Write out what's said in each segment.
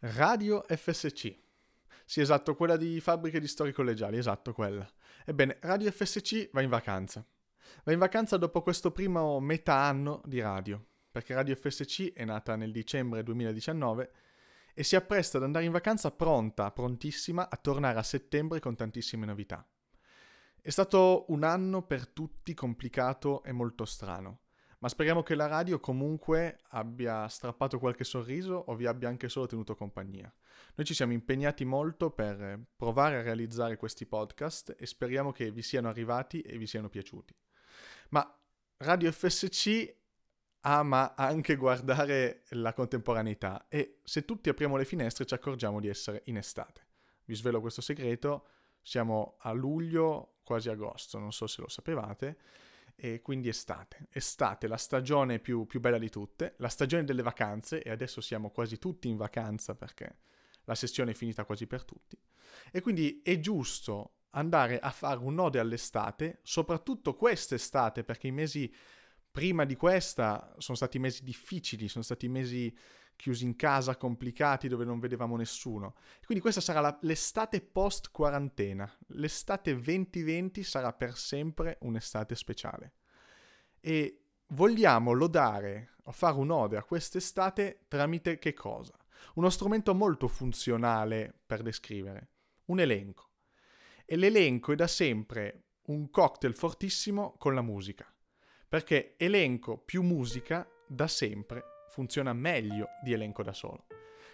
Radio FSC. Sì, esatto, quella di fabbriche di storie collegiali, esatto, quella. Ebbene, Radio FSC va in vacanza. Va in vacanza dopo questo primo metà anno di radio, perché Radio FSC è nata nel dicembre 2019 e si appresta ad andare in vacanza pronta, prontissima a tornare a settembre con tantissime novità. È stato un anno per tutti complicato e molto strano. Ma speriamo che la radio comunque abbia strappato qualche sorriso o vi abbia anche solo tenuto compagnia. Noi ci siamo impegnati molto per provare a realizzare questi podcast e speriamo che vi siano arrivati e vi siano piaciuti. Ma Radio FSC ama anche guardare la contemporaneità e se tutti apriamo le finestre ci accorgiamo di essere in estate. Vi svelo questo segreto, siamo a luglio, quasi agosto, non so se lo sapevate e quindi estate. Estate, la stagione più, più, bella di tutte, la stagione delle vacanze e adesso siamo quasi tutti in vacanza perché la sessione è finita quasi per tutti. E quindi è giusto andare a fare un'ode all'estate, soprattutto quest'estate perché i mesi prima di questa sono stati mesi difficili, sono stati mesi chiusi in casa, complicati, dove non vedevamo nessuno. Quindi questa sarà la, l'estate post quarantena. L'estate 2020 sarà per sempre un'estate speciale. E vogliamo lodare o fare un'ode a quest'estate tramite che cosa? Uno strumento molto funzionale per descrivere, un elenco. E l'elenco è da sempre un cocktail fortissimo con la musica, perché elenco più musica da sempre funziona meglio di elenco da solo.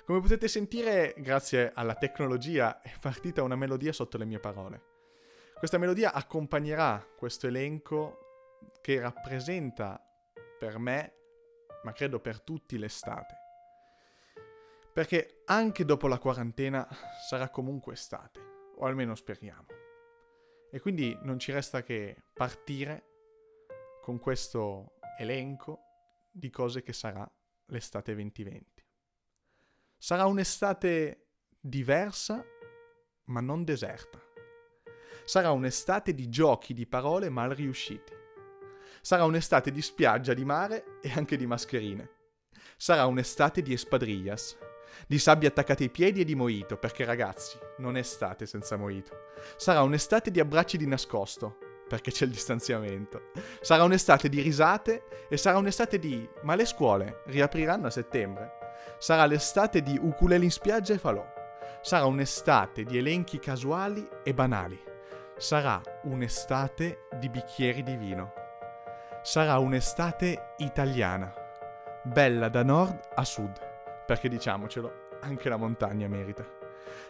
Come potete sentire, grazie alla tecnologia è partita una melodia sotto le mie parole. Questa melodia accompagnerà questo elenco che rappresenta per me, ma credo per tutti, l'estate. Perché anche dopo la quarantena sarà comunque estate, o almeno speriamo. E quindi non ci resta che partire con questo elenco di cose che sarà l'estate 2020. Sarà un'estate diversa, ma non deserta. Sarà un'estate di giochi di parole mal riusciti. Sarà un'estate di spiaggia, di mare e anche di mascherine. Sarà un'estate di espadrillas, di sabbia attaccate ai piedi e di mojito, perché ragazzi, non è estate senza mojito. Sarà un'estate di abbracci di nascosto, perché c'è il distanziamento. Sarà un'estate di risate e sarà un'estate di... ma le scuole riapriranno a settembre. Sarà l'estate di ukulele in spiaggia e falò. Sarà un'estate di elenchi casuali e banali. Sarà un'estate di bicchieri di vino. Sarà un'estate italiana. Bella da nord a sud. Perché diciamocelo, anche la montagna merita.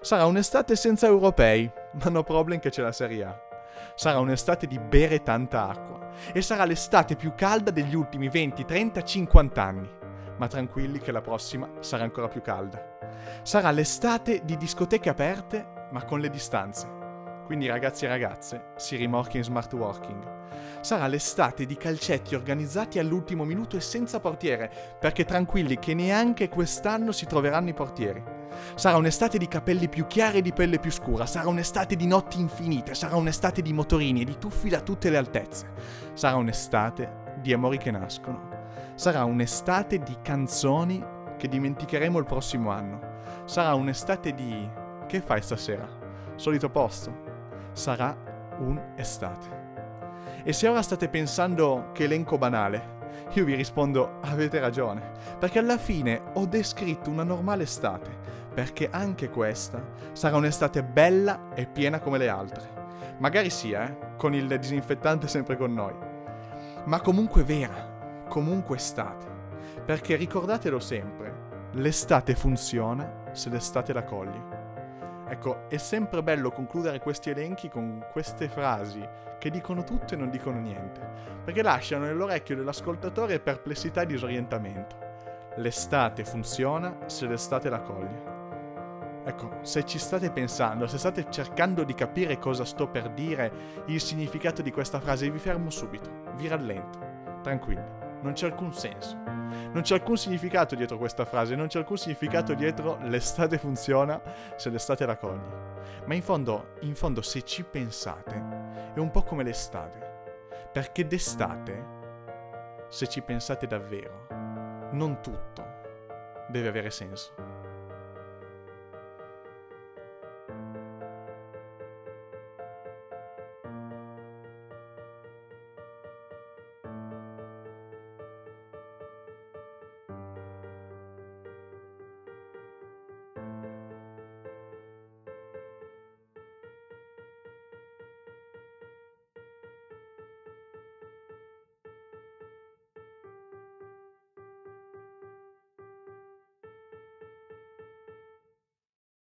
Sarà un'estate senza europei, ma no problem che c'è la Serie A. Sarà un'estate di bere tanta acqua e sarà l'estate più calda degli ultimi 20, 30, 50 anni. Ma tranquilli che la prossima sarà ancora più calda. Sarà l'estate di discoteche aperte ma con le distanze. Quindi ragazzi e ragazze, si rimorchia in smart working. Sarà l'estate di calcetti organizzati all'ultimo minuto e senza portiere, perché tranquilli che neanche quest'anno si troveranno i portieri. Sarà un'estate di capelli più chiari e di pelle più scura, sarà un'estate di notti infinite, sarà un'estate di motorini e di tuffi da tutte le altezze. Sarà un'estate di amori che nascono. Sarà un'estate di canzoni che dimenticheremo il prossimo anno. Sarà un'estate di... Che fai stasera? Solito posto? Sarà un'estate. E se ora state pensando che elenco banale, io vi rispondo avete ragione, perché alla fine ho descritto una normale estate, perché anche questa sarà un'estate bella e piena come le altre. Magari sia, eh, con il disinfettante sempre con noi, ma comunque vera, comunque estate, perché ricordatelo sempre, l'estate funziona se l'estate la cogli. Ecco, è sempre bello concludere questi elenchi con queste frasi che dicono tutto e non dicono niente, perché lasciano nell'orecchio dell'ascoltatore perplessità e disorientamento. L'estate funziona se l'estate la coglie. Ecco, se ci state pensando, se state cercando di capire cosa sto per dire, il significato di questa frase, vi fermo subito, vi rallento, tranquilli, non c'è alcun senso. Non c'è alcun significato dietro questa frase, non c'è alcun significato dietro l'estate funziona se l'estate la cogli. Ma in fondo, in fondo, se ci pensate, è un po' come l'estate. Perché d'estate, se ci pensate davvero, non tutto deve avere senso.